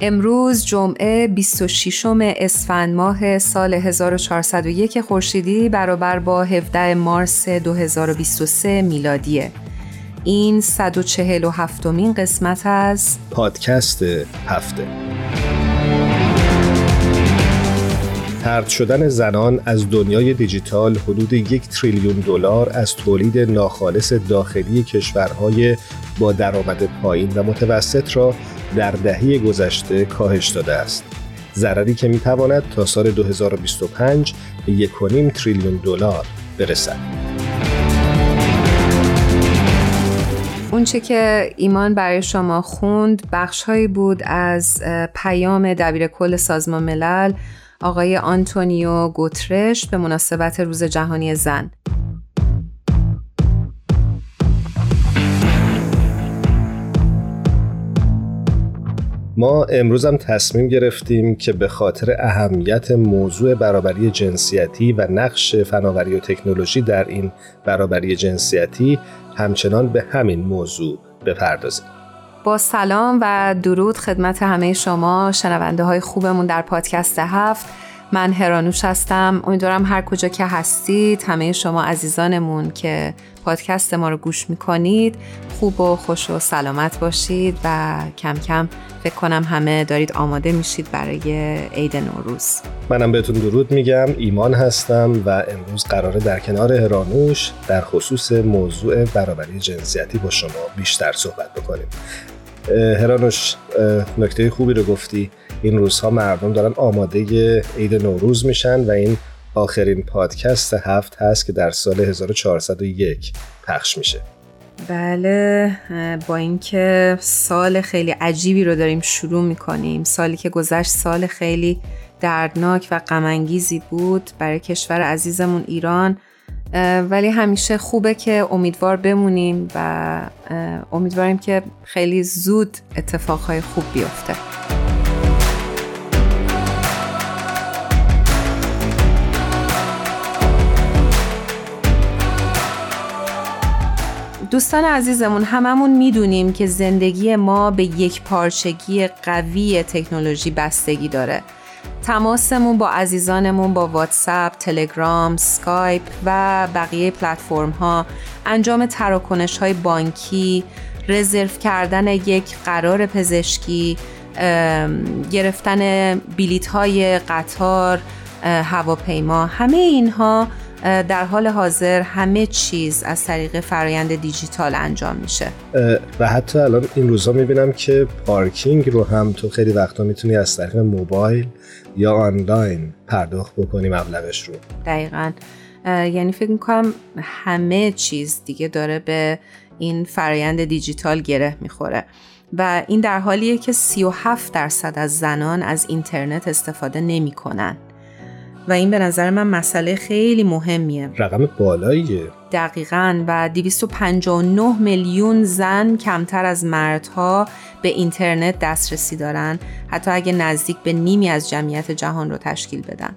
امروز جمعه 26 اسفند ماه سال 1401 خورشیدی برابر با 17 مارس 2023 میلادیه. این 147 مین قسمت از پادکست هفته ترد شدن زنان از دنیای دیجیتال حدود یک تریلیون دلار از تولید ناخالص داخلی کشورهای با درآمد پایین و متوسط را در دهه گذشته کاهش داده است. ضرری که می تواند تا سال 2025 به 1.5 تریلیون دلار برسد. اونچه که ایمان برای شما خوند بخشهایی بود از پیام دبیر کل سازمان ملل آقای آنتونیو گوترش به مناسبت روز جهانی زن ما امروز هم تصمیم گرفتیم که به خاطر اهمیت موضوع برابری جنسیتی و نقش فناوری و تکنولوژی در این برابری جنسیتی همچنان به همین موضوع بپردازیم. با سلام و درود خدمت همه شما شنونده های خوبمون در پادکست هفت من هرانوش هستم امیدوارم هر کجا که هستید همه شما عزیزانمون که پادکست ما رو گوش می‌کنید. خوب و خوش و سلامت باشید و کم کم فکر کنم همه دارید آماده میشید برای عید نوروز. منم بهتون درود میگم. ایمان هستم و امروز قراره در کنار هرانوش در خصوص موضوع برابری جنسیتی با شما بیشتر صحبت بکنیم. هرانوش نکته خوبی رو گفتی. این روزها مردم دارن آماده عید نوروز میشن و این آخرین پادکست هفت هست که در سال 1401 پخش میشه. بله با اینکه سال خیلی عجیبی رو داریم شروع می‌کنیم. سالی که گذشت سال خیلی دردناک و غمانگیزی بود برای کشور عزیزمون ایران ولی همیشه خوبه که امیدوار بمونیم و امیدواریم که خیلی زود اتفاقهای خوب بیفته. دوستان عزیزمون هممون می‌دونیم که زندگی ما به یک پارچگی قوی تکنولوژی بستگی داره. تماسمون با عزیزانمون با واتساپ، تلگرام، سکایپ و بقیه پلتفرم ها انجام تراکنش های بانکی، رزرو کردن یک قرار پزشکی، گرفتن بلیت های قطار، هواپیما همه اینها در حال حاضر همه چیز از طریق فرایند دیجیتال انجام میشه. و حتی الان این روزا می‌بینم که پارکینگ رو هم تو خیلی وقتا می‌تونی از طریق موبایل یا آنلاین پرداخت بکنی مبلغش رو. دقیقا. یعنی فکر می‌کنم همه چیز دیگه داره به این فرایند دیجیتال گره می‌خوره. و این در حالیه که 37 درصد از زنان از اینترنت استفاده نمی‌کنن. و این به نظر من مسئله خیلی مهمیه. رقم بالاییه. دقیقا و 259 میلیون زن کمتر از مردها به اینترنت دسترسی دارن. حتی اگه نزدیک به نیمی از جمعیت جهان رو تشکیل بدن.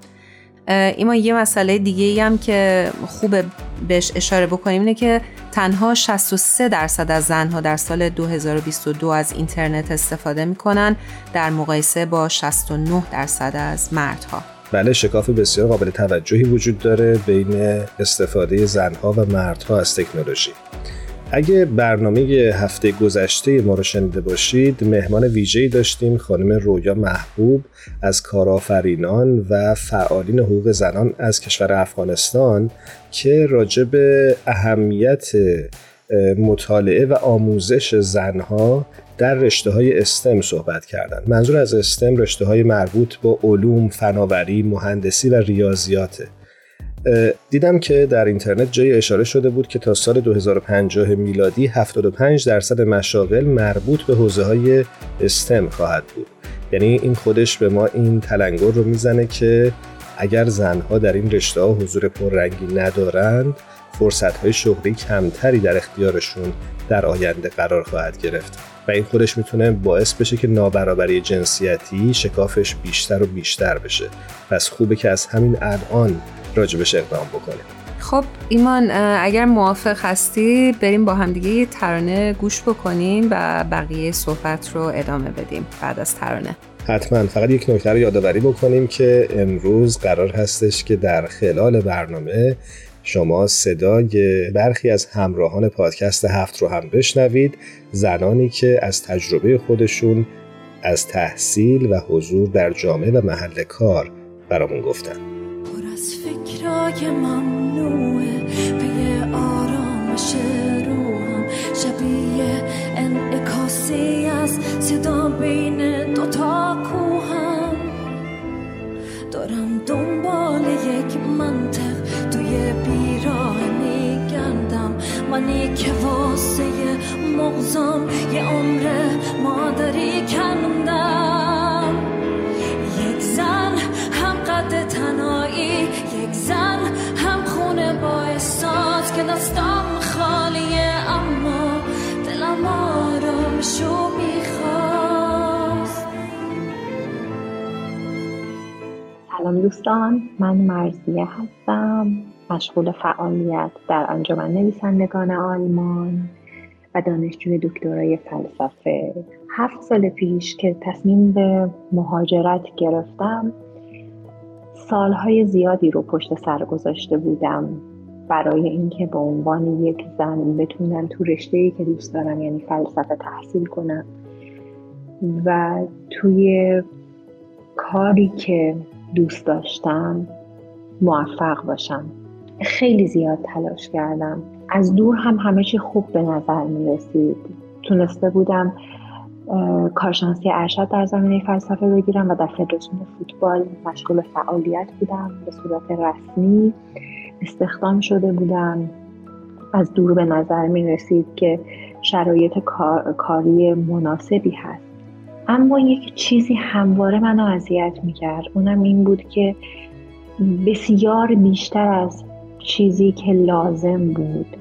ایما یه مسئله دیگه ای هم که خوبه بهش اشاره بکنیم اینه که تنها 63 درصد از زنها در سال 2022 از اینترنت استفاده می‌کنن در مقایسه با 69 درصد از مردها. بله شکاف بسیار قابل توجهی وجود داره بین استفاده زنها و مردها از تکنولوژی. اگه برنامه هفته گذشته ما رو شنیده باشید مهمان ویژه‌ای داشتیم خانم رویا محبوب از کارآفرینان و فعالین حقوق زنان از کشور افغانستان که راجع به اهمیت مطالعه و آموزش زنها در رشته های استم صحبت کردند. منظور از استم رشته های مربوط با علوم، فناوری، مهندسی و ریاضیاته. دیدم که در اینترنت جایی اشاره شده بود که تا سال 2050 میلادی 75 درصد مشاغل مربوط به حوزه های استم خواهد بود یعنی این خودش به ما این تلنگر رو می‌زنه که اگر زنها در این رشته ها حضور پررنگی ندارند فرصت های شغلی کمتری در اختیارشون در آینده قرار خواهد گرفت و این خودش می‌تونه باعث بشه که نابرابری جنسیتی شکافش بیشتر و بیشتر بشه. پس خوبه که از همین الان راجبش اقدام بکنیم. خب ایمان اگر موافق هستی بریم با همدیگه یه ترانه گوش بکنیم و بقیه صحبت رو ادامه بدیم بعد از ترانه. حتما. فقط یک نکته رو یادآوری بکنیم که امروز قرار هستش که در خلال برنامه شما صدای برخی از همراهان پادکست هفت رو هم بشنوید زنانی که از تجربه خودشون از تحصیل و حضور در جامعه و محل کار برامون گفتن. فکرای ممنوعه به آرامش روحم. شبیه انعکاسی از صدا بین دوتا کوهم. دارم دنبال یک منطق بیراه میگردم منی که واسه مغزام یه عمر مادری کندم. یک زن هم قد تنایی زن هم خونه با احساس که دستم خالیه. اما دلم آرامشو می‌خواست. سلام دوستان من مرزیه هستم. مشغول فعالیت در انجمن نویسندگان آلمان و دانشجوی دکترای فلسفه. هفت سال پیش که تصمیم به مهاجرت گرفتم سالهای زیادی رو پشت سر گذاشته بودم برای اینکه به عنوان یک زن بتونم تو رشته که دوست دارم یعنی فلسفه تحصیل کنم. و توی کاری که دوست داشتم موفق باشم. خیلی زیاد تلاش کردم. از دور هم همه چی خوب به نظر می رسید. تونسته بودم کارشناسی ارشد در زمینه فلسفه بگیرم و در فدراسیون فوتبال مشغول فعالیت بودم. به صورت رسمی استخدام شده بودم. از دور به نظر می رسید که شرایط کاری مناسبی هست. اما یک چیزی همواره منو اذیت می کرد. اونم این بود که بسیار بیشتر از چیزی که لازم بود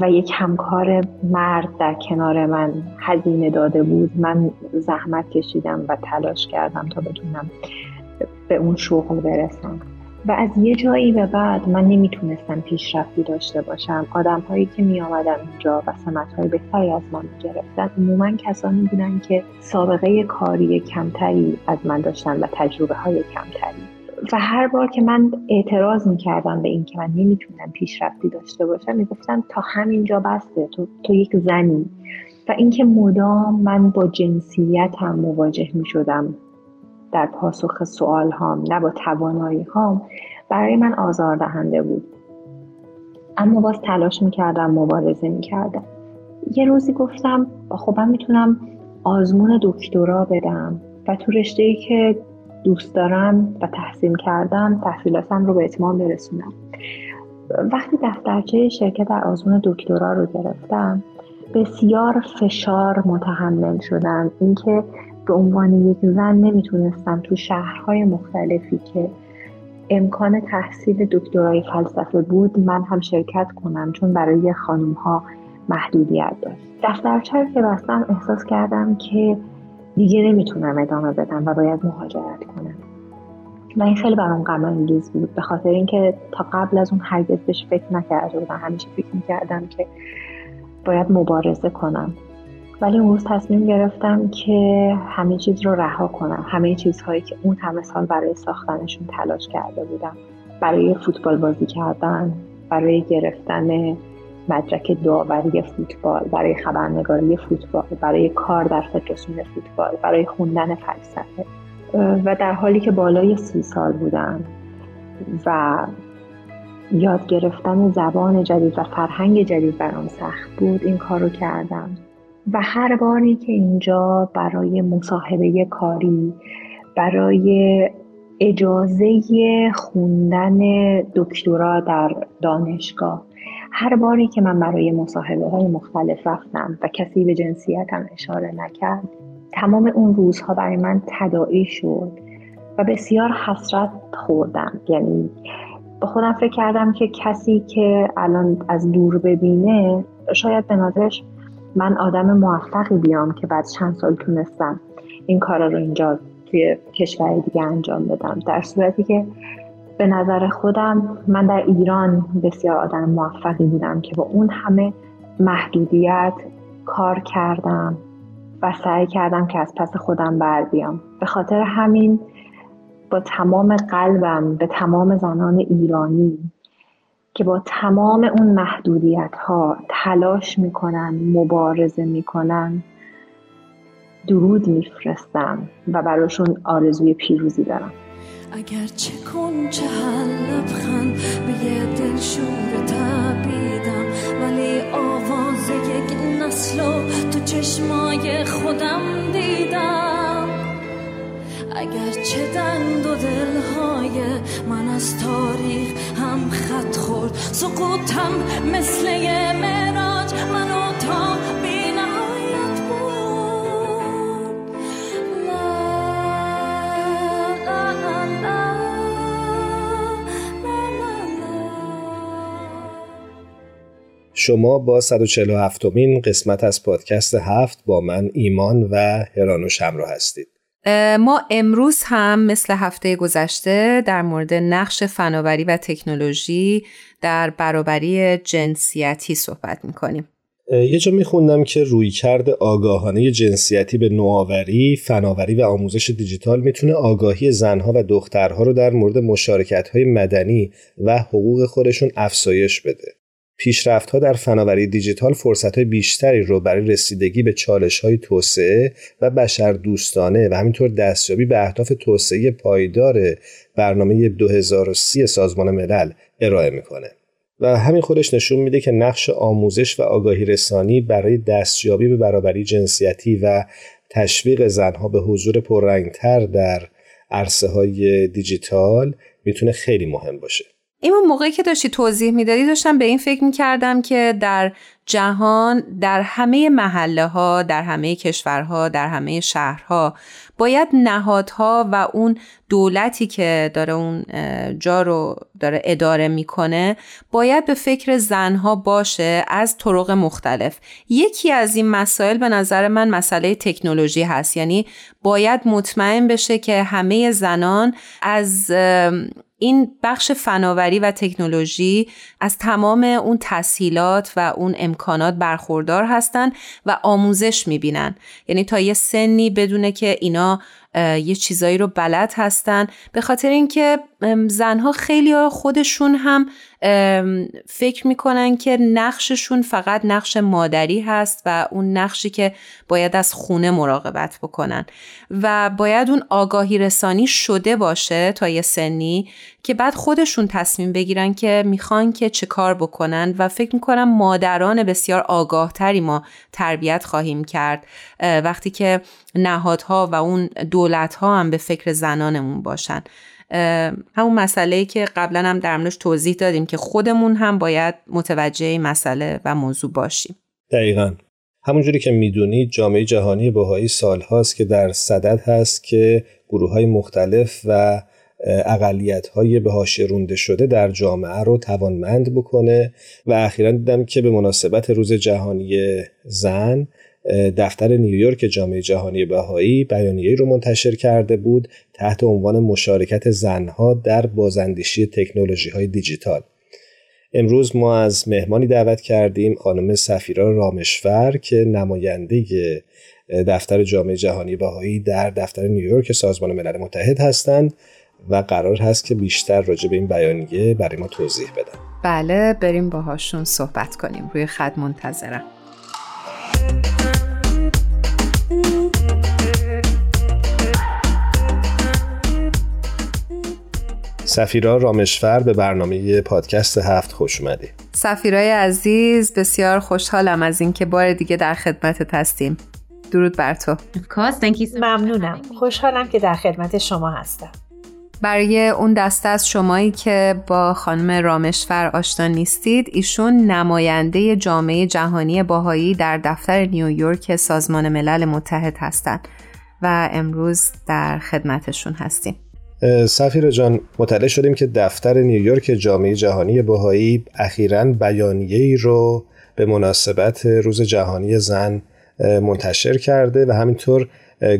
و یک همکار مرد در کنار من هزینه داده بود. من زحمت کشیدم و تلاش کردم تا بتونم به اون شغل برسم. و از یه جایی به بعد من نمی‌تونستم پیشرفتی داشته باشم. آدم هایی که می آمدن اونجا و سمت های بهتری از من گرفتن عموما کسانی بودن که سابقه کاری کمتری از من داشتن و تجربه های کمتری. و هر بار که من اعتراض می‌کردم به این که من نمی‌تونم پیشرفتی داشته باشم می‌گفتم تا همینجا بسته تو, تو یک زنی. و اینکه مدام من با جنسیت هم مواجه می‌شدم در پاسخ سوال هام نه با توانایی هام برای من آزاردهنده بود. اما باز تلاش می‌کردم مبارزه می‌کردم. یه روزی گفتم خب من می‌تونم آزمون دکترا بدم. و تو رشته ای که دوست دارم و تحصیل کردم تحصیلاتم رو به اتمام برسونم. وقتی دفترچه شرکت در آزمون دکترا رو گرفتم بسیار فشار متحمل شدم. اینکه به عنوان یک زن نمی‌تونستم تو شهرهای مختلفی که امکان تحصیل دکترای فلسفه بود من هم شرکت کنم چون برای خانم ها محدودیت داشت. دفترچه که بستم احساس کردم که دیگه نمی‌تونم ادامه بدم و باید مهاجرت کنم. و این خیلی برام غم انگیز بود به خاطر اینکه تا قبل از اون هرگز بهش فکر نکرده بودم. همیشه فکر می‌کردم که باید مبارزه کنم. ولی اون روز تصمیم گرفتم که همه چیز رو رها کنم. همه چیزهایی که اون همه سال برای ساختنشون تلاش کرده بودم. برای فوتبال بازی کردن برای گرفتن مدرک داوری فوتبال برای خبرنگاری فوتبال برای کار در فدراسیون فوتبال برای خوندن فلسفه. و در حالی که بالای سی سال بودم و یاد گرفتن زبان جدید و فرهنگ جدید برام سخت بود این کار رو کردم. و هر باری که اینجا برای مصاحبه کاری برای اجازه خوندن دکترا در دانشگاه هر باری که من برای مصاحبه های مختلف رفتم و کسی به جنسیتم اشاره نکرد تمام اون روزها برای من تداعی شد و بسیار حسرت خوردم. یعنی به خودم فکر کردم که کسی که الان از دور ببینه شاید به نظرش من آدم موفقی بیام که بعد چند سال تونستم این کارا رو اینجا توی کشور دیگه انجام بدم. در صورتی که به نظر خودم من در ایران بسیار آدم موفقی بودم که با اون همه محدودیت کار کردم و سعی کردم که از پس خودم بر بیام. به خاطر همین با تمام قلبم به تمام زنان ایرانی که با تمام اون محدودیت ها تلاش می‌کنن مبارزه می‌کنن درود میفرستم و براشون آرزوی پیروزی دارم. اگر چه کن چه لبخند به یه دلشور تبیدم ولی آواز یک نسل تو چشمای خودم دیدم. اگر چه دند و دلهای من از تاریخ هم خط خورد سقوطم مثل یه مراج منو تا شما با 147 مین قسمت از پادکست هفت با من ایمان و هرانوش همراه هستید. ما امروز هم مثل هفته گذشته در مورد نقش فناوری و تکنولوژی در برابری جنسیتی صحبت می‌کنیم. یه جا میخوندم که روی کرد آگاهانه جنسیتی به نوآوری، فناوری و آموزش دیجیتال می‌تونه آگاهی زنها و دخترها رو در مورد مشارکت های مدنی و حقوق خودشون افزایش بده. ها در فناوری دیجیتال های بیشتری رو برای رسیدگی به های توسعه و بشر دوستانه و همینطور دستیابی به اهداف توسعه پایدار برنامه 2030 سازمان ملل ارائه می‌کنه. و همین خودش نشون میده که نقش آموزش و آگاهی رسانی برای دستیابی به برابری جنسیتی و تشویق زنها به حضور پررنگتر در عرصه های دیجیتال می‌تونه خیلی مهم باشه. این موقعی که داشتی توضیح می‌دادی داشتم به این فکر می‌کردم که در جهان در همه محله ها در همه کشورها در همه شهرها باید نهادها و اون دولتی که داره اون جا رو داره اداره می‌کنه باید به فکر زنها باشه از طرق مختلف. یکی از این مسائل به نظر من مسئله تکنولوژی هست. یعنی باید مطمئن بشه که همه زنان از این بخش فناوری و تکنولوژی از تمام اون تسهیلات و اون امکانات برخوردار هستند و آموزش می‌بینن. یعنی تا یه سنی بدونه که اینا یه چیزایی رو بلد هستن. به خاطر اینکه زنها خیلی خودشون هم فکر می‌کنن که نقششون فقط نقش مادری هست و اون نقشی که باید از خونه مراقبت بکنن. و باید اون آگاهی رسانی شده باشه تا یه سنی. که بعد خودشون تصمیم بگیرن که می‌خوان که چه کار بکنن و فکر می‌کنم مادران بسیار آگاهتری ما تربیت خواهیم کرد وقتی که نهادها و اون دولتها هم به فکر زنانمون باشن. همون مسئله که قبلا هم در موردش توضیح دادیم که خودمون هم باید متوجه مسئله و موضوع باشیم. دقیقا. همونجوری که می‌دونید جامعه جهانی بهایی سالهاست که در صدد هست که گروه های مختلف و اقلیت های به رونده شده در جامعه رو توانمند بکنه و اخیرا دیدم که به مناسبت روز جهانی زن دفتر نیویورک جامعه جهانی بهایی بیانیه رو منتشر کرده بود تحت عنوان مشارکت زنها در بازاندیشی تکنولوژی های دیجیتال. امروز ما از مهمانی دعوت کردیم خانم سفیرا رامشور که نماینده دفتر جامعه جهانی بهایی در دفتر نیویورک سازمان ملل متحد هستند. و قرار هست که بیشتر راجع به این بیانیه برای ما توضیح بدن. بله بریم باهاشون صحبت کنیم. روی خط منتظرم. سفیرا رامشفر به برنامه پادکست هفت خوش اومدی. سفیرای عزیز بسیار خوشحالم از اینکه بار دیگه در خدمت هستیم. درود بر تو. ممنونم. خوشحالم که در خدمت شما هستم. برای اون دسته از شمایی که با خانم رامشفر آشنا نیستید ایشون نماینده جامعه جهانی باهایی در دفتر نیویورک سازمان ملل متحد هستند و امروز در خدمتشون هستیم. سفیر جان مطلع شدیم که دفتر نیویورک جامعه جهانی بهایی اخیرا بیانیه ای رو به مناسبت روز جهانی زن منتشر کرده و همینطور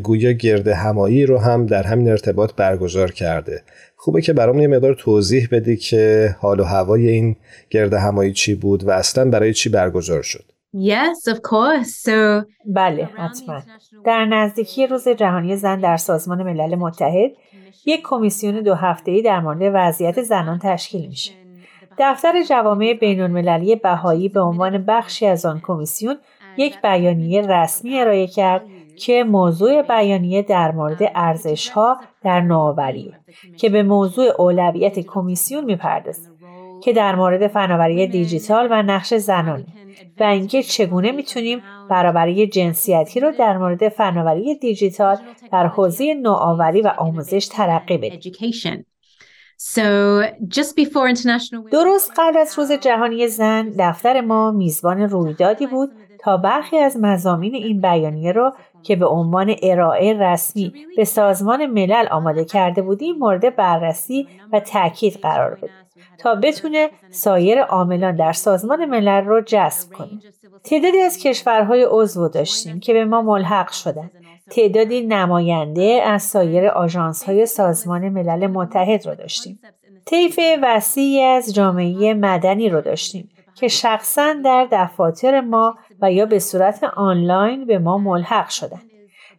گویا گرد همایی رو هم در همین ارتباط برگزار کرده خوبه که برامون یه مقدار توضیح بدی که حال و هوای این گرد همایی چی بود و اصلا برای چی برگزار شد Yes, of course. So, بله حتما در نزدیکی روز جهانی زن در سازمان ملل متحد یک کمیسیون دو هفته‌ای در مورد وضعیت زنان تشکیل میشه. دفتر جوامع بین المللی بهایی به عنوان بخشی از آن کمیسیون یک بیانیه رسمی ارائه کرد که موضوع بیانیه در مورد ارزش ها در نوآوری که به موضوع اولویت کمیسیون می‌پردازه که در مورد فناوری دیجیتال و نقش زنانه و اینکه چگونه می‌تونیم برابری جنسیتی رو در مورد فناوری دیجیتال در حوزه نوآوری و آموزش ترقی بدیم. درست قبل از روز جهانی زن دفتر ما میزبان رویدادی بود تا برخی از مزامین این بیانیه را که به عنوان ارائه رسمی به سازمان ملل آماده کرده بودیم مورد بررسی و تاکید قرار بده تا بتونه سایر عاملان در سازمان ملل رو جذب کنه. تعدادی از کشورهای عضو داشتیم که به ما ملحق شدن. تعدادی نماینده از سایر های سازمان ملل متحد رو داشتیم. طیف وسیعی از جامعه مدنی رو داشتیم که شخصا در دفاتر ما و یا به صورت آنلاین به ما ملحق شدند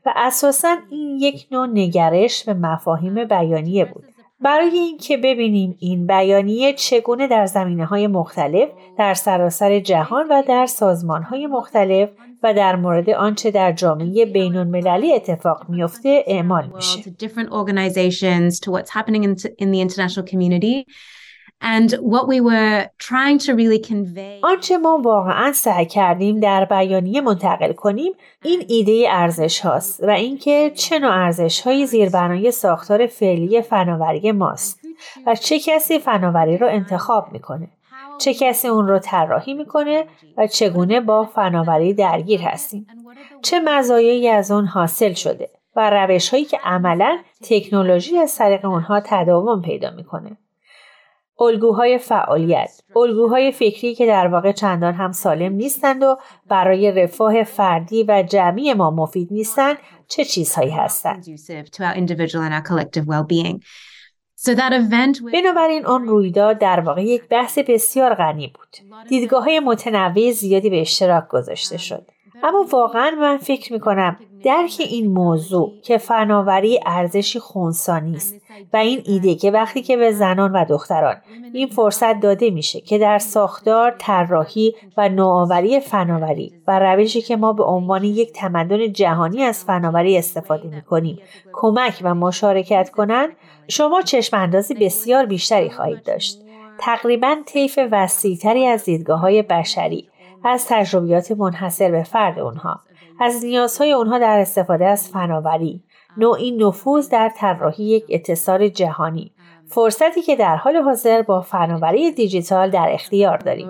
و اساسا این یک نوع نگرش به مفاهیم بیانیه بود برای اینکه ببینیم این بیانیه چگونه در زمینه های مختلف در سراسر جهان و در سازمان های مختلف و در مورد آنچه در جامعه بین المللی اتفاق میفته اعمال میشه. And what we were trying to really convey آنچه ما واقعا سعی کردیم در بیانیه منتقل کنیم این ایده ارزش هاست و اینکه چه نوع ارزش های زیربنای ساختار فعلی فناوری ماست و چه کسی فناوری رو انتخاب می‌کنه چه کسی اون رو طراحی می‌کنه و چگونه با فناوری درگیر هستیم چه مزایایی از اون حاصل شده و روش هایی که عملا تکنولوژی از طریق اونها تداوم پیدا می‌کنه. الگوهای فعالیت الگوهای فکری که در واقع چندان هم سالم نیستند و برای رفاه فردی و جمعی ما مفید نیستند چه چیزهایی هستند؟ بنابراین آن رویداد در واقع یک بحث بسیار غنی بود. دیدگاه های متنوع زیادی به اشتراک گذاشته شد. اما واقعا من فکر می کنم درک این موضوع که فناوری ارزشی خونسانی است و این ایده که وقتی که به زنان و دختران این فرصت داده میشه که در ساختار طراحی و نوآوری فناوری و روشی که ما به عنوان یک تمدن جهانی از فناوری استفاده می‌کنیم کمک و مشارکت کنند شما چشم اندازی بسیار بیشتری خواهید داشت. تقریبا طیف وسیعتری از دیدگاه های بشری. از تجربیات منحصر به فرد اونها از نیازهای اونها در استفاده از فناوری نوعی نفوذ در طراحی یک اتصال جهانی فرصتی که در حال حاضر با فناوری دیجیتال در اختیار داریم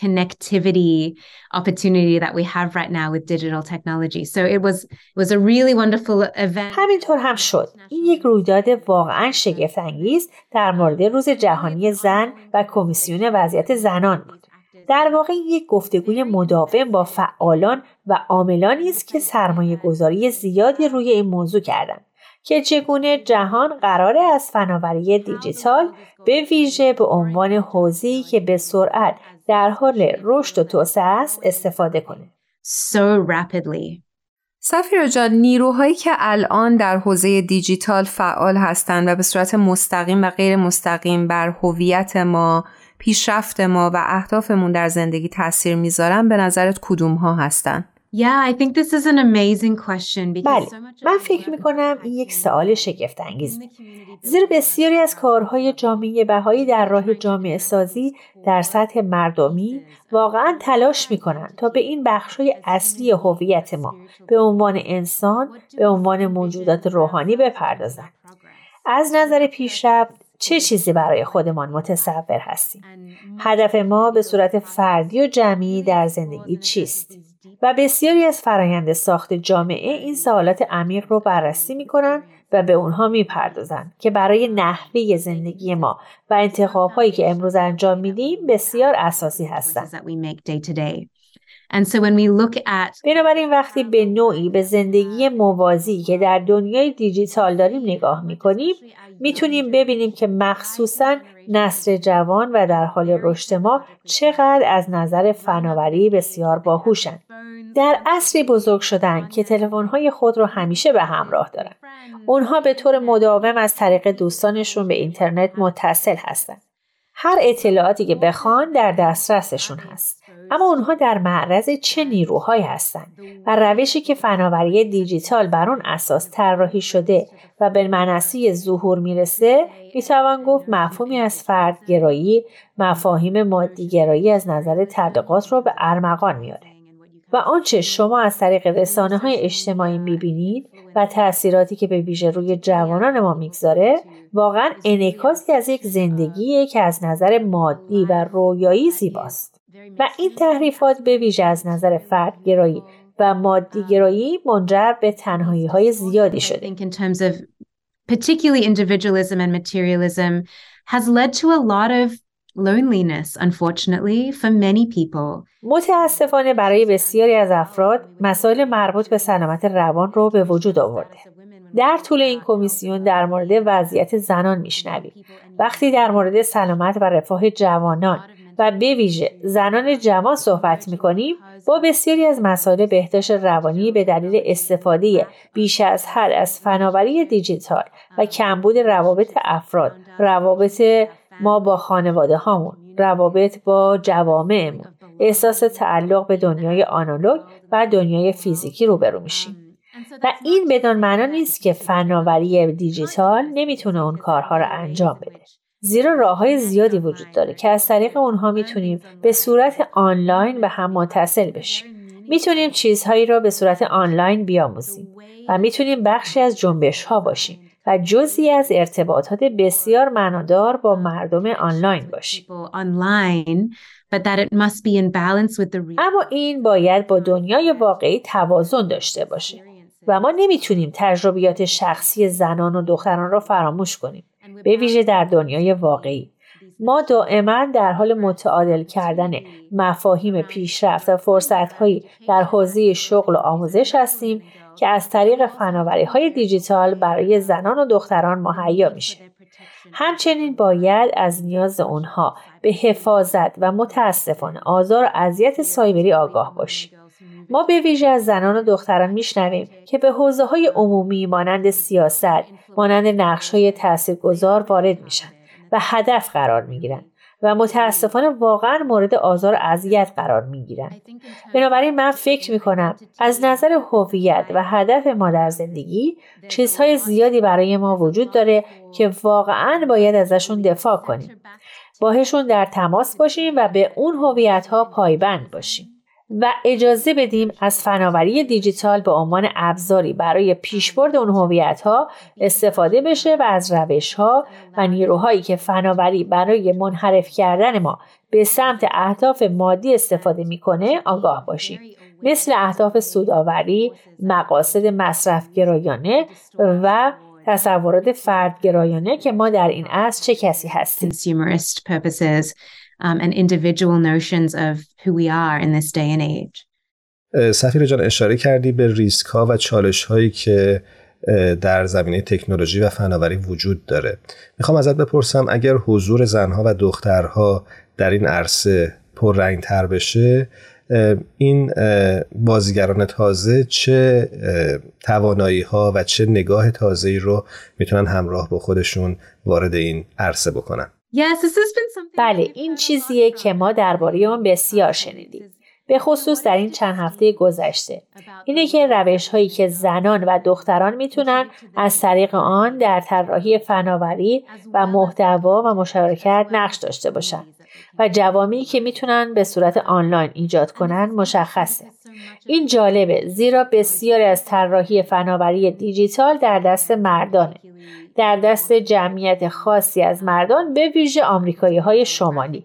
connectivity opportunity that we have right now with digital technology. So it was it was a really wonderful event. همینطور هم شد. این یک رویداد واقعا شگفت انگیز در مورد روز جهانی زن و کمیسیون وضعیت زنان بود. در واقع یک گفتگوی مداوم با فعالان و عاملانی است که سرمایه گذاری زیادی روی این موضوع کردند که چگونه جهان قراره از فناوری دیجیتال به ویژه به عنوان حوزه‌ای که به سرعت در حال رشد و توسعه است استفاده کنه. So rapidly. سفیر جان نیروهایی که الان در حوزه دیجیتال فعال هستند و به صورت مستقیم و غیر مستقیم بر هویت ما پیشرفت ما و اهدافمون در زندگی تاثیر می‌ذارن به نظرت کدوم ها هستن؟ Yeah, I think this is an amazing question بله. من فکر می کنم این یک سوال شگفت انگیز زیرا بسیاری از کارهای جامعه بهایی در راه جامعه سازی در سطح مردمی واقعا تلاش می کنند تا به این بخشای اصلی هویت ما به عنوان انسان به عنوان موجودات روحانی بپردازند از نظر پیشرفت چه چیزی برای خودمان متصور هستیم؟ هدف ما به صورت فردی و جمعی در زندگی چیست؟ و بسیاری از فرایند ساخت جامعه این سوالات عمیق رو بررسی می کنند و به اونها می پردازن که برای نحوه زندگی ما و انتخاب هایی که امروز انجام میدیم بسیار اساسی هستند. بنابراین وقتی به نوعی به زندگی موازی که در دنیای دیجیتال داریم نگاه می‌کنیم می‌تونیم ببینیم که مخصوصا نسل جوان و در حال رشد ما چقدر از نظر فناوری بسیار باهوشند در عصری بزرگ شدن که تلفن‌های خود رو همیشه به همراه دارن. اونها به طور مداوم از طریق دوستانشون به اینترنت متصل هستند هر اطلاعاتی که بخوان در دسترسشون هست. اما اونها در معرض چه نیروهایی هستند و روشی که فناوری دیجیتال بر اون اساس طراحی شده و به منصی ظهور می‌رسه می‌توان گفت مفهومی از فردگرایی مفاهیم مادیگرایی از نظر تبلیغات رو به ارمغان میاره و آنچه شما از طریق رسانه های اجتماعی می‌بینید و تاثیراتی که به ویژه روی جوانان ما می‌گذاره واقعا انعکاسی از یک زندگیه که از نظر مادی و رویایی زیباست. و این تحریفات به ویژه از نظر فردگرایی و مادیگرایی منجر به تنهایی های زیادی شده. particularly individualism and materialism has led to a lot of loneliness unfortunately for many people. متاسفانه برای بسیاری از افراد مسائل مربوط به سلامت روان رو به وجود آورده. در طول این کمیسیون در مورد وضعیت زنان میشنویم. وقتی در مورد سلامت و رفاه جوانان و به ویژه زنان جوان صحبت می‌کنیم با بسیاری از مسائل بهداشت روانی به دلیل استفاده بیش از حد از فناوری دیجیتال و کمبود روابط افراد روابط ما با خانواده هامون روابط با جوامعمون. احساس تعلق به دنیای آنالوگ و دنیای فیزیکی روبرو میشیم. و این بدان معنا نیست که فناوری دیجیتال نمی‌تونه اون کارها رو انجام بده. زیرا راه های زیادی وجود داره که از طریق اونها می‌تونیم به صورت آنلاین به هم متصل بشیم می‌تونیم چیزهایی را به صورت آنلاین بیاموزیم و می‌تونیم بخشی از جنبش ها باشیم و جزی از ارتباطات بسیار معنادار با مردم آنلاین باشیم. اما این باید با دنیای واقعی توازن داشته باشه و ما نمی‌تونیم تجربیات شخصی زنان و دختران را فراموش کنیم به ویژه در دنیای واقعی. ما دائما در حال متعادل کردن مفاهیم پیشرفت و فرصتهایی در حوزه شغل و آموزش هستیم که از طریق فناوری های دیجیتال برای زنان و دختران مهیا میشه. همچنین باید از نیاز اونها به حفاظت و متاسفانه آزار و اذیت سایبری آگاه باشیم. ما به ویژه از زنان و دختران میشنویم که به حوزه های عمومی مانند سیاست، مانند نقش های تاثیرگذار وارد میشن و هدف قرار می‌گیرند و متاسفانه واقعا مورد آزار و اذیت قرار می گیرند. بنابراین من فکر می کنم از نظر هویت و هدف ما در زندگی چیزهای زیادی برای ما وجود داره که واقعا باید ازشون دفاع کنیم. باهشون در تماس باشیم و به اون هویت ها پایبند باشیم. و اجازه بدیم از فناوری دیجیتال به عنوان ابزاری برای پیشبرد اون هویت ها استفاده بشه و از روش ها و نیروهایی که فناوری برای منحرف کردن ما به سمت اهداف مادی استفاده می‌کنه آگاه باشیم مثل اهداف سوداوری، مقاصد مصرف گرایانه و تصورات فردگرایانه که ما در این عصر چه کسی هستیم. Um, and individual notions of who we are in this day and age. سفیر جان اشاره کردی به ریسک ها و چالش هایی که در زمینه تکنولوژی و فناوری وجود داره می‌خوام ازت بپرسم اگر حضور زنها و دخترها در این عرصه پررنگ تر بشه این بازیگران تازه چه توانایی ها و چه نگاه تازه رو می‌تونن همراه با خودشون وارد این عرصه بکنن بله این چیزیه که ما درباره اون بسیار شنیدیم. به خصوص در این چند هفته گذشته. اینه که روش هایی که زنان و دختران می‌تونن از طریق آن در طراحی فناوری و محتوا و مشارکت نقش داشته باشن. و جوامی که می‌تونن به صورت آنلاین ایجاد کنن مشخصه. این جالبه زیرا بسیاری از طراحی فناوری دیجیتال در دست مردانه. در دست جمعیت خاصی از مردان به ویژه آمریکایی های شمالی.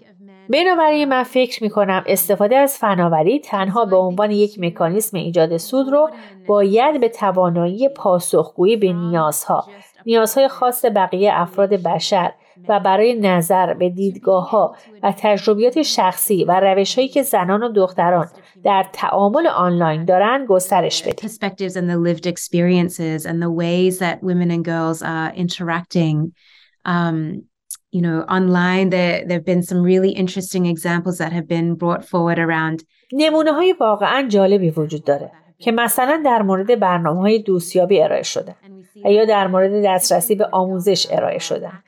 بنابراین من فکر می کنم استفاده از فناوری تنها به عنوان یک مکانیسم ایجاد سود رو باید به توانایی پاسخگویی به نیازها نیازهای خاص بقیه افراد بشر و برای نظر به دیدگاه ها و تجربیات شخصی و روش هایی که زنان و دختران در تعامل آنلاین دارن گسترش بدیم. Perspectives and the lived experiences and the ways that women and girls are interacting um, you know, online there there have been some really interesting examples that have been brought forward around نمونه های واقعا جالبی وجود داره که مثلا در مورد برنامه های دوستیابی ارائه شده و یا در مورد دسترسی به آموزش ارائه شدن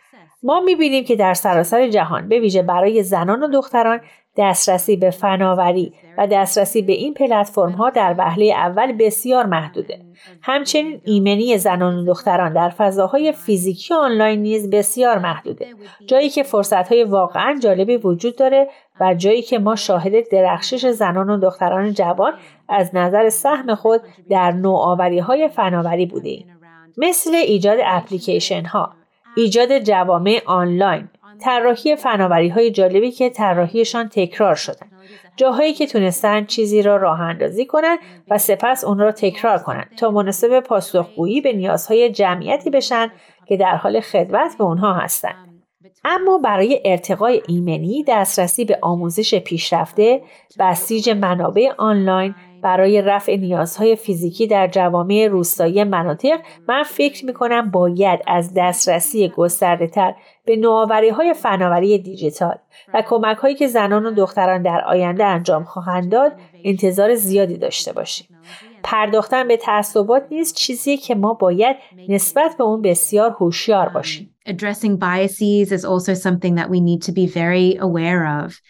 ما می‌بینیم که در سراسر جهان به ویژه برای زنان و دختران دسترسی به فناوری و دسترسی به این پلتفرم ها در وهله اول بسیار محدوده. همچنین ایمنی زنان و دختران در فضاهای فیزیکی آنلاین نیز بسیار محدوده. جایی که فرصت های واقعا جالبی وجود داره و جایی که ما شاهد درخشش زنان و دختران جوان از نظر سهم خود در نوآوری های فناوری بوده ایم. مثل ایجاد اپلیکیشن ها، ایجاد جوامع آنلاین، طراحی فناوری های جالبی که طراحیشان تکرار شدن. جاهایی که تونستن چیزی را راه اندازی کنند و سپس اون را تکرار کنند تا مناسب پاسخگویی به نیازهای جمعیتی بشن که در حال خدمت به اونها هستند اما برای ارتقای ایمنی دسترسی به آموزش پیشرفته بسیج منابع آنلاین برای رفع نیازهای فیزیکی در جوامع روستایی مناطق من فکر می کنم باید از دسترسی گسترده تر به نوآوری های فناوری دیجیتال و کمک هایی که زنان و دختران در آینده انجام خواهند داد انتظار زیادی داشته باشیم. پرداختن به تعصبات نیست چیزی که ما باید نسبت به اون بسیار هوشیار باشیم. Addressing biases is also something that we need to be very aware of.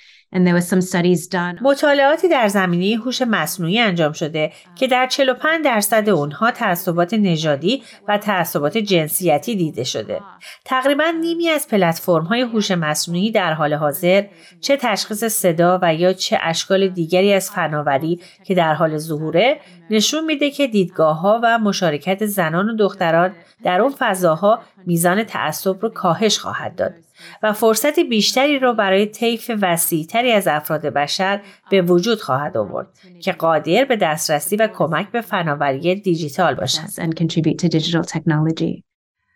مطالعاتی در زمینه هوش مصنوعی انجام شده که در 45 درصد اونها تعصبات نژادی و تعصبات جنسیتی دیده شده. تقریبا نیمی از پلتفرم های هوش مصنوعی در حال حاضر چه تشخیص صدا و یا چه اشکال دیگری از فناوری که در حال ظهوره نشون میده که دیدگاه ها و مشارکت زنان و دختران در اون فضاها میزان تعصب رو کاهش خواهد داد. و فرصت بیشتری را برای طیف وسیعتری از افراد بشر به وجود خواهد آورد که قادر به دسترسی و کمک به فناوری دیجیتال باشند.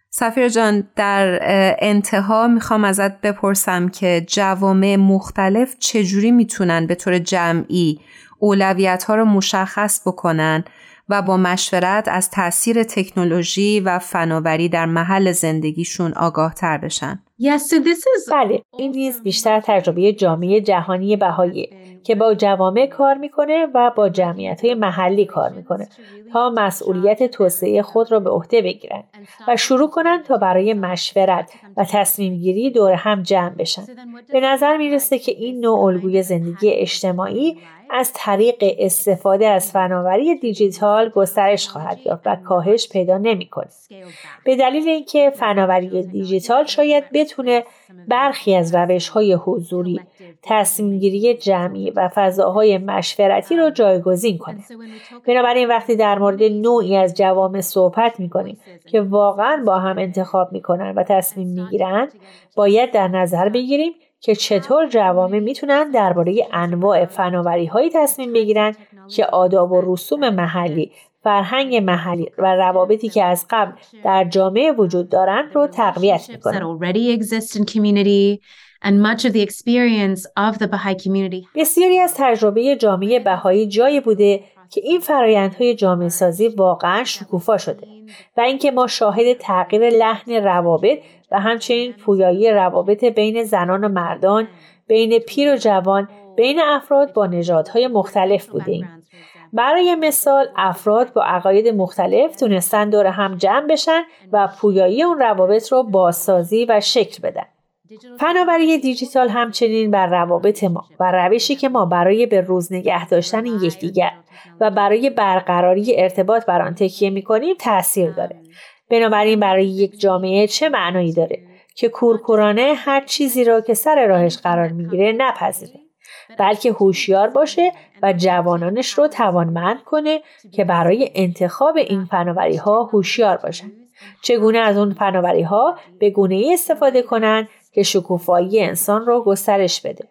سفیر جان در انتها می‌خوام ازت بپرسم که جوامع مختلف چجوری می‌تونن به طور جمعی اولویت ها رو مشخص بکنن و با مشورت از تاثیر تکنولوژی و فناوری در محل زندگیشون آگاه تر بشن. Yes, so this is... بله این نیز بیشتر تجربه جامعه جهانی بهایی که با جوامع کار می‌کنه و با جمعیت های محلی کار می‌کنه تا مسئولیت توسعه خود را به عهده بگیرن و شروع کنند تا برای مشورت و تصمیم گیری دور هم جمع بشن. به نظر می‌رسه که این نوع الگوی زندگی اجتماعی از طریق استفاده از فناوری دیجیتال گسترش خواهد یافت و کاهش پیدا نمی‌کنه. به دلیل اینکه فناوری دیجیتال شاید بتونه برخی از روش های حضوری، تصمیمگیری جمعی و فضاهای مشورتی رو جایگزین کنه. بنابراین وقتی در مورد نوعی از جوامع صحبت می‌کنیم که واقعا با هم انتخاب می‌کنن و تصمیم می‌گیرن باید در نظر بگیریم که چطور جوامع می‌تونن درباره انواع فناوری هایی تصمیم بگیرن که آداب و رسوم محلی فرهنگ محلی و روابطی که از قبل در جامعه وجود دارند رو تقویت می‌کنن. بسیاری از تجربه جامعه بهایی جایی بوده که این فرایندهای جامعه سازی واقعا شکوفا شده و اینکه ما شاهد تغییر لحن روابط و همچنین پویایی روابط بین زنان و مردان بین پیر و جوان بین افراد با نژادهای مختلف بودیم. برای مثال افراد با عقاید مختلف تونستن دور هم جمع بشن و پویایی اون روابط رو بازسازی و شکل بدن. فناوری دیجیتال همچنین بر روابط ما و روشی که ما برای به روز نگه داشتن یکدیگر و برای برقراری ارتباط بر آن تکیه می‌کنیم تاثیر داره. بنابراین برای یک جامعه چه معنایی داره که کورکورانه هر چیزی را که سر راهش قرار می‌گیره نپذیره بلکه هوشیار باشه و جوانانش رو توانمند کنه که برای انتخاب این فناوری ها هوشیار باشن. چگونه از اون فناوری ها به گونه ای استفاده کنند که شکوفایی انسان رو گسترش بده.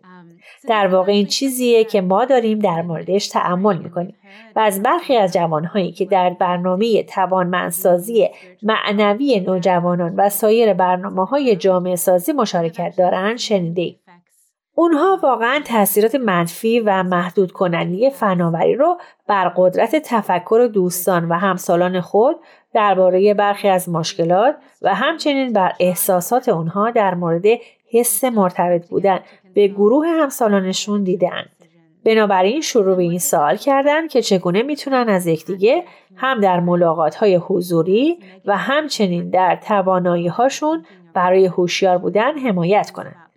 در واقع این چیزیه که ما داریم در موردش تعمل می‌کنیم و از برخی از جوانهایی که در برنامه توانمندسازی معنوی نوجوانان و سایر برنامه های جامعه سازی مشارکت دارند شنیده اونها واقعا تاثیرات منفی و محدود کننده فناوری رو بر قدرت تفکر دوستان و همسالان خود درباره برخی از مشکلات و همچنین بر احساسات اونها در مورد حس مرتبط بودن به گروه همسالانشون دیدند. بنابراین شروع به این سوال کردن که چگونه می‌تونن از یکدیگه هم در ملاقات های حضوری و همچنین در توانایی هاشون برای هوشیار بودن حمایت کنند.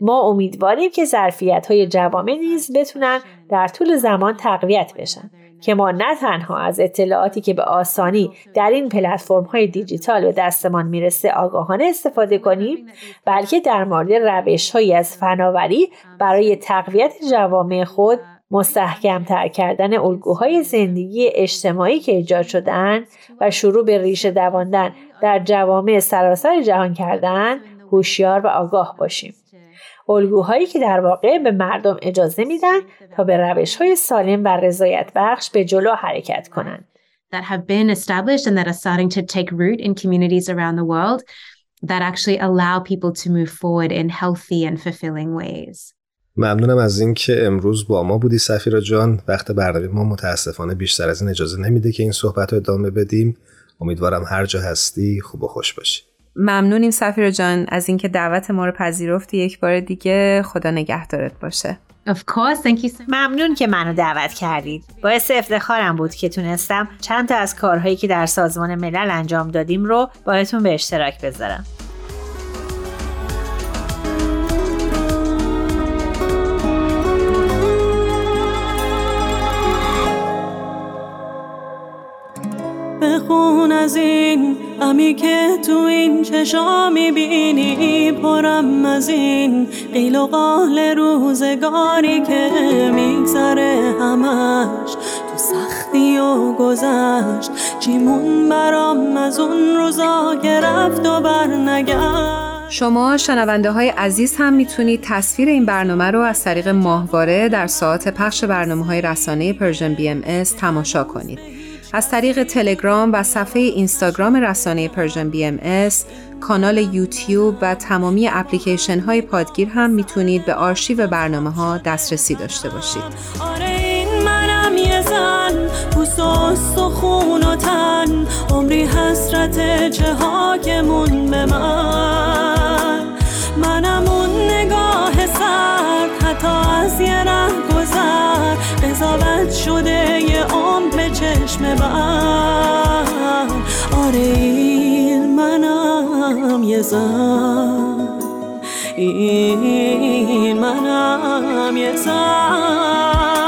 ما امیدواریم که ظرفیت های جوامع نیز بتونن در طول زمان تقویت بشن که ما نه تنها از اطلاعاتی که به آسانی در این پلتفرم های دیجیتال به دستمان می‌رسه آگاهانه استفاده کنیم بلکه در مورد روش های از فناوری برای تقویت جوامع خود مستحکم تر کردن الگوهای زندگی اجتماعی که ایجاد شدن و شروع به ریشه دواندن در جوامع سراسر جهان کردن هوشیار و آگاه باشیم. الگوهایی که در واقع به مردم اجازه میدن تا به روش های سالم و رضایت بخش به جلو حرکت کنند. that have been established and that are starting to take root in communities around the world that actually allow people to move forward in healthy and fulfilling ways. ممنونم از اینکه امروز با ما بودی سفیرا جان وقت برنامه ما متاسفانه بیشتر از این اجازه نمیده که این صحبت رو ادامه بدیم امیدوارم هر جا هستی خوب و خوش باشی ممنونیم سفیر جان از اینکه دعوت ما رو پذیرفتی یک بار دیگه خدا نگهدارت باشه Of course, thank you so ممنون که منو دعوت کردید. باعث افتخارم بود که تونستم چند تا از کارهایی که در سازمان ملل انجام دادیم رو باهاتون به اشتراک بذارم. از این غمی که تو این چشا می‌بینی پرم از این قیل و قال روزگاری که میگذره همش تو سختی و گذشت چی موند برام از اون روزا که رفت و برنگشت شما شنونده های عزیز هم می‌تونید تصویر این برنامه رو از طریق ماهواره در ساعت پخش برنامه های رسانه Persian BM تماشا کنید. از طریق تلگرام و صفحه اینستاگرام رسانه Persian BMS، کانال یوتیوب و تمامی اپلیکیشن های پادگیر هم می‌تونید به آرشیو برنامه ها دسترسی داشته باشید. قضاوت شده یه عمر به چشم من. آره این منم یه زن. این منم یه زن.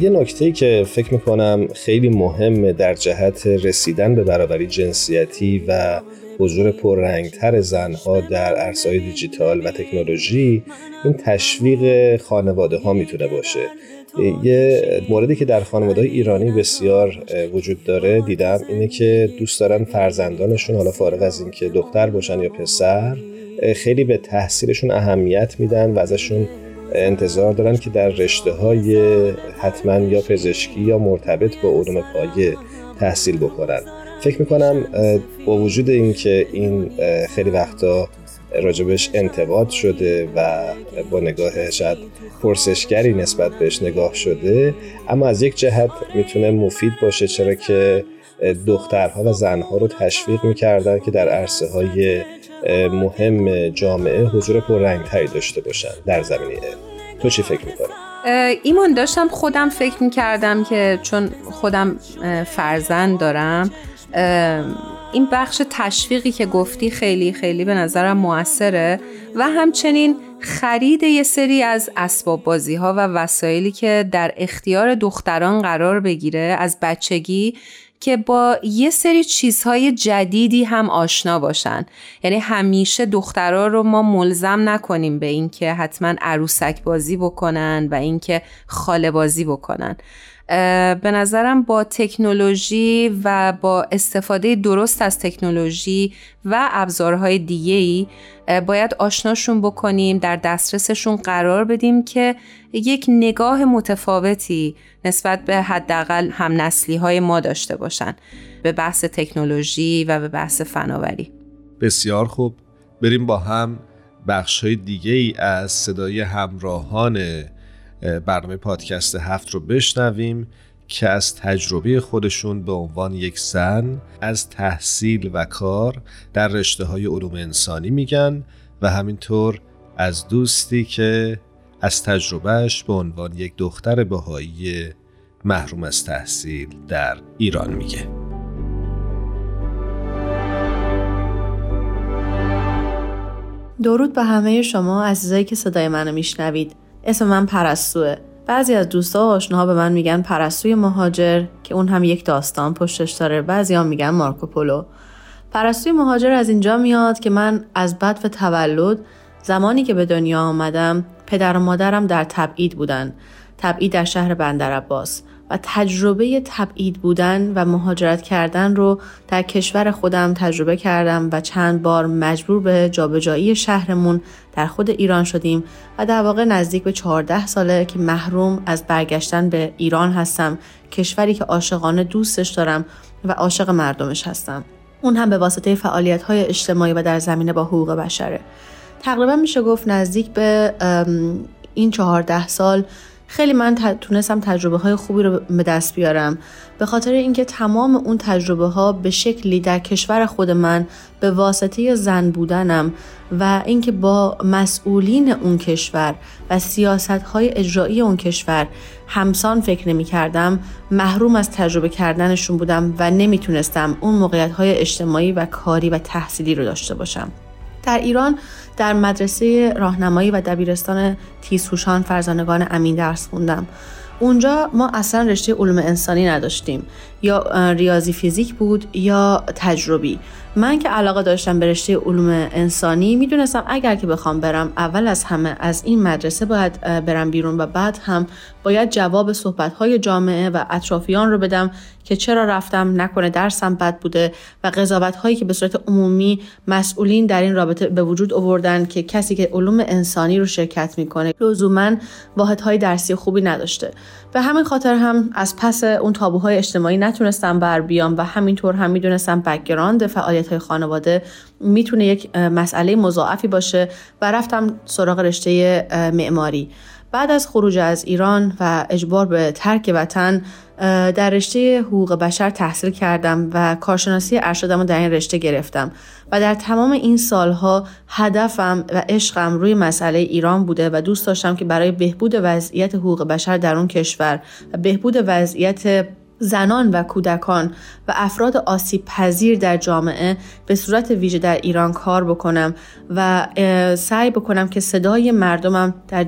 یه نکته که فکر می‌کنم خیلی مهمه در جهت رسیدن به برابری جنسیتی و حضور پررنگتر زنها در عرصه‌های دیجیتال و تکنولوژی این تشویق خانواده ها می‌تونه باشه. یه موردی که در خانواده ایرانی بسیار وجود داره دیدم اینه که دوست دارن فرزندانشون حالا فارغ از اینکه دختر باشن یا پسر خیلی به تحصیلشون اهمیت میدن و ازشون انتظار دارن که در رشته های حتما یا پزشکی یا مرتبط با علوم پایه تحصیل بکنن فکر می‌کنم با وجود اینکه این خیلی وقتا راجبش انتقاد شده و با نگاه شاید پرسشگری نسبت بهش نگاه شده اما از یک جهت می‌تونه مفید باشه چرا که دخترها و زنها رو تشویق می‌کردن که در عرصه های مهم جامعه حضور پررنگتری داشته باشن در زمینه تو چی فکر می‌کنی؟ ایمان داشتم خودم فکر می‌کردم که چون خودم فرزند دارم این بخش تشویقی که گفتی خیلی خیلی به نظرم موثره و همچنین خرید یه سری از اسباب بازی ها و وسایلی که در اختیار دختران قرار بگیره از بچگی که با یه سری چیزهای جدیدی هم آشنا باشن. یعنی همیشه دخترها رو ما ملزم نکنیم به اینکه حتما عروسک بازی بکنن و اینکه خاله بازی بکنن. به نظرم با تکنولوژی و با استفاده درست از تکنولوژی و ابزارهای دیگه ای باید آشناشون بکنیم در دسترسشون قرار بدیم که یک نگاه متفاوتی نسبت به حداقل هم نسلی های ما داشته باشن به بحث تکنولوژی و به بحث فناوری. بسیار خوب. بریم با هم بخش های دیگه ای از صدای همراهان برنامه پادکست هفت رو بشنویم. که از تجربه خودشون به عنوان یک زن از تحصیل و کار در رشته های علوم انسانی میگن و همینطور از دوستی که از تجربهش به عنوان یک دختر بهایی محروم از تحصیل در ایران میگه. درود به همه شما عزیزایی که صدای منو میشنوید. اسم من پرستوه. بعضی از دوستا و آشناها به من میگن پرستوی مهاجر که اون هم یک داستان پشتش داره. بعضی هم میگن مارکوپولو پرستوی مهاجر از اینجا میاد که من از بد و تولد زمانی که به دنیا آمدم پدر و مادرم در تبعید بودن. تبعید در شهر بندر و تجربه تبعید بودن و مهاجرت کردن رو در کشور خودم تجربه کردم و چند بار مجبور به جابجایی شهرمون در خود ایران شدیم و در واقع نزدیک به 14 ساله که محروم از برگشتن به ایران هستم کشوری که عاشقانه دوستش دارم و عاشق مردمش هستم. اون هم به واسطه فعالیت های اجتماعی و در زمینه با حقوق بشره. تقریبا میشه گفت نزدیک به این چهارده سال خیلی من تونستم تجربه های خوبی رو به دست بیارم. به خاطر اینکه تمام اون تجربه ها به شکلی در کشور خود من به واسطه زن بودنم و اینکه با مسئولین اون کشور و سیاست های اجرایی اون کشور همسان فکر نمی کردم محروم از تجربه کردنشون بودم و نمی‌تونستم اون موقعیت های اجتماعی و کاری و تحصیلی رو داشته باشم. در ایران در مدرسه راهنمایی و دبیرستان تیزهوشان فرزانگان امین درس خوندم. اونجا ما اصلا رشته علوم انسانی نداشتیم. یا ریاضی فیزیک بود یا تجربی. من که علاقه داشتم به رشته علوم انسانی می‌دونستم اگر که بخوام برم اول از همه از این مدرسه باید برم بیرون و بعد هم باید جواب صحبت جامعه و اطرافیان رو بدم که چرا رفتم نکنه درسم بد بوده و قضاوت هایی که به صورت عمومی مسئولین در این رابطه به وجود آوردن که کسی که علوم انسانی رو شرکت می‌کنه لزوما واحدهای درسی خوبی نداشته. به همین خاطر هم از پس اون تابوهای اجتماعی نتونستم بر بیام و همینطور هم می‌دونستم background فعالیت های خانواده می‌تونه یک مسئله مضاعفی باشه و رفتم سراغ رشته معماری. بعد از خروج از ایران و اجبار به ترک وطن در رشته حقوق بشر تحصیل کردم و کارشناسی ارشدم رو در این رشته گرفتم و در تمام این سالها هدفم و عشقم روی مسئله ایران بوده و دوست داشتم که برای بهبود وضعیت حقوق بشر در اون کشور و بهبود وضعیت زنان و کودکان و افراد آسیب پذیر در جامعه به صورت ویژه در ایران کار بکنم و سعی بکنم که صدای مردمم در,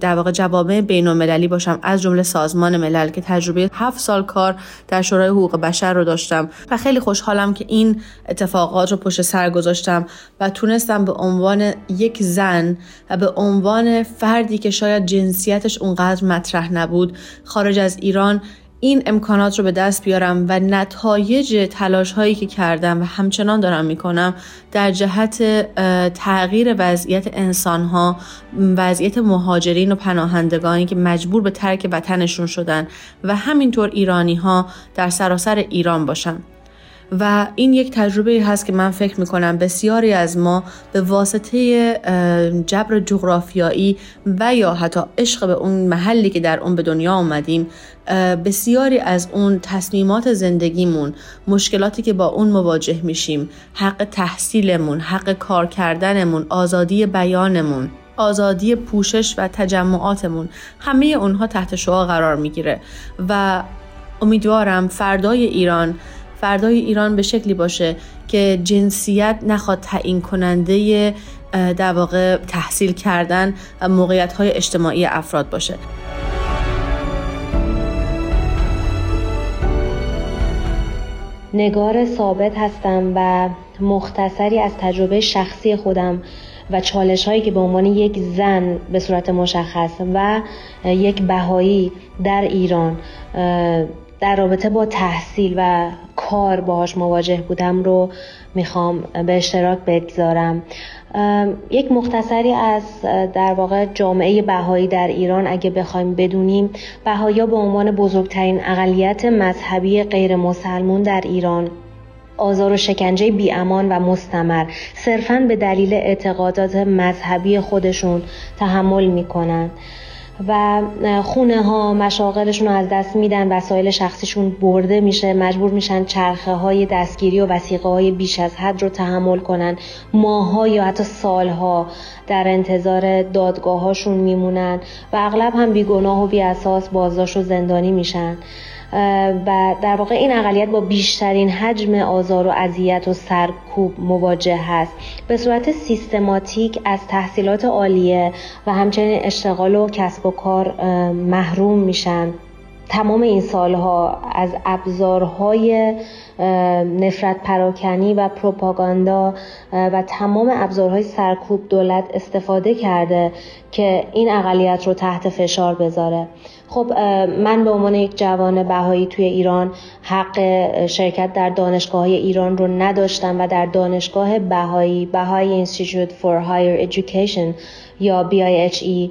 در واقع جوامع بین المللی باشم. از جمله سازمان ملل که تجربه هفت سال کار در شورای حقوق بشر رو داشتم و خیلی خوشحالم که این اتفاقات رو پشت سر گذاشتم و تونستم به عنوان یک زن و به عنوان فردی که شاید جنسیتش اونقدر مطرح نبود خارج از ایران این امکانات رو به دست بیارم و نتایج تلاش هایی که کردم و همچنان دارم می‌کنم در جهت تغییر وضعیت انسان ها وضعیت مهاجرین و پناهندگانی که مجبور به ترک وطنشون شدن و همینطور ایرانی ها در سراسر ایران باشن. و این یک تجربه هست که من فکر می‌کنم بسیاری از ما به واسطه جبر جغرافیایی و یا حتی عشق به اون محلی که در اون به دنیا آمدیم بسیاری از اون تصمیمات زندگیمون مشکلاتی که با اون مواجه میشیم حق تحصیلمون حق کار کردنمون آزادی بیانمون آزادی پوشش و تجمعاتمون همه اونها تحت شعا قرار می‌گیره. و امیدوارم فردای ایران فردای ایران به شکلی باشه که جنسیت نخواد تعیین کننده در واقع تحصیل کردن و موقعیت های اجتماعی افراد باشه. نگار ثابت هستم و مختصری از تجربه شخصی خودم و چالش هایی که به عنوان یک زن به صورت مشخص و یک بهایی در ایران در رابطه با تحصیل و کار باهاش مواجه بودم رو می‌خوام به اشتراک بگذارم. یک مختصری از در واقع جامعه بهایی در ایران اگه بخوایم بدونیم بهایی به عنوان بزرگترین اقلیت مذهبی غیر مسلمون در ایران. آزار و شکنجه بیامان و مستمر. صرفا به دلیل اعتقادات مذهبی خودشون تحمل می‌کنن و خونه ها مشاغلشون رو از دست میدن وسایل شخصیشون برده میشه مجبور میشن چرخه های دستگیری و وسیقه های بیش از حد رو تحمل کنن. ماها یا حتی سالها در انتظار دادگاه هاشون میمونن و اغلب هم بیگناه و بی اساس بازداشت و زندانی میشن. و در واقع این اقلیت با بیشترین حجم آزار و اذیت و سرکوب مواجه هست. به صورت سیستماتیک از تحصیلات عالیه و همچنین اشتغال و کسب و کار محروم میشن. تمام این سالها از ابزارهای نفرت پراکنی و پروپاگاندا و تمام ابزارهای سرکوب دولت استفاده کرده که این اقلیت رو تحت فشار بذاره. خب من به عنوان یک جوان بهایی توی ایران حق شرکت در دانشگاه های ایران رو نداشتم و در دانشگاه بهایی بهایی Institute for Higher Education یا BIHE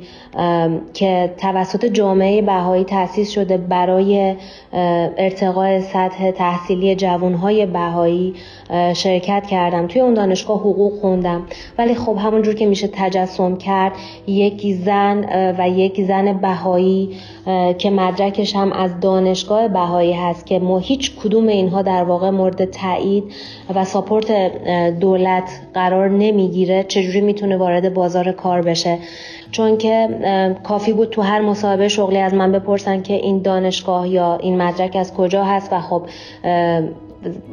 که توسط جامعه بهایی تأسیس شده برای ارتقاء سطح تحصیلی جوانهای بهایی شرکت کردم. توی اون دانشگاه حقوق خوندم. ولی خب همونجور که میشه تجسم کرد یک زن و یک زن بهایی که مدرکش هم از دانشگاه بهایی هست که ما هیچ کدوم اینها در واقع مورد تایید و ساپورت دولت قرار نمی‌گیره. چجوری می‌تونه وارد بازار کار بشه؟ چون که کافی بود تو هر مصاحبه شغلی از من بپرسن که این دانشگاه یا این مدرک از کجا هست و خب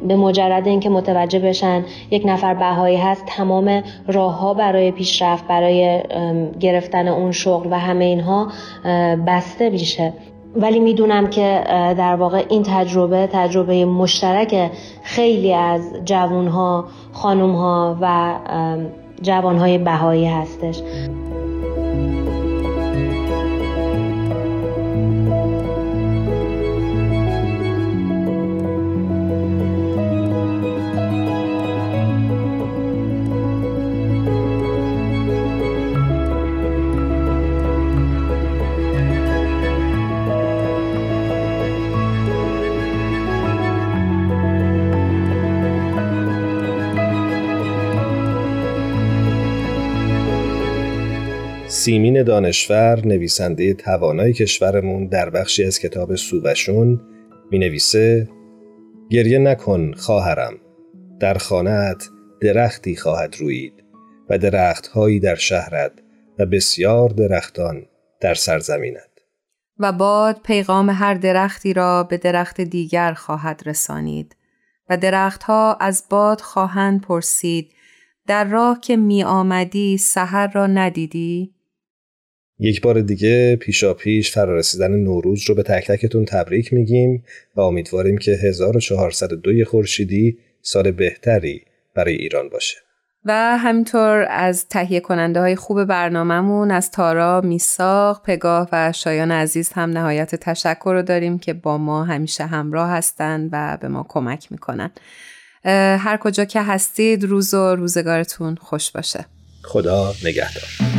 به مجرد اینکه متوجه بشن یک نفر بهایی هست تمام راه ها برای پیشرفت برای گرفتن اون شغل و همه اینها بسته میشه. ولی می‌دونم که در واقع این تجربه تجربه مشترک خیلی از جوانها خانومها و جوانهای بهایی هستش. سیمین دانشور نویسنده توانای کشورمون در بخشی از کتاب سوبشون می نویسه گریه نکن خواهرم در خانهت درختی خواهد روید و درختهایی در شهرت و بسیار درختان در سرزمینت و باد پیغام هر درختی را به درخت دیگر خواهد رسانید و درختها از باد خواهند پرسید در راه که می آمدی سحر را ندیدی؟ یک بار دیگه پیشا پیش فرارسیدن نوروز رو به تک تکتون تبریک میگیم و امیدواریم که 1402 خورشیدی سال بهتری برای ایران باشه. و همینطور از تهیه کننده های خوب برنامهمون از تارا، میساق، پگاه و شایان عزیز هم نهایت تشکر رو داریم که با ما همیشه همراه هستند و به ما کمک می‌کنن. هر کجا که هستید روز و روزگارتون خوش باشه. خدا نگهدار.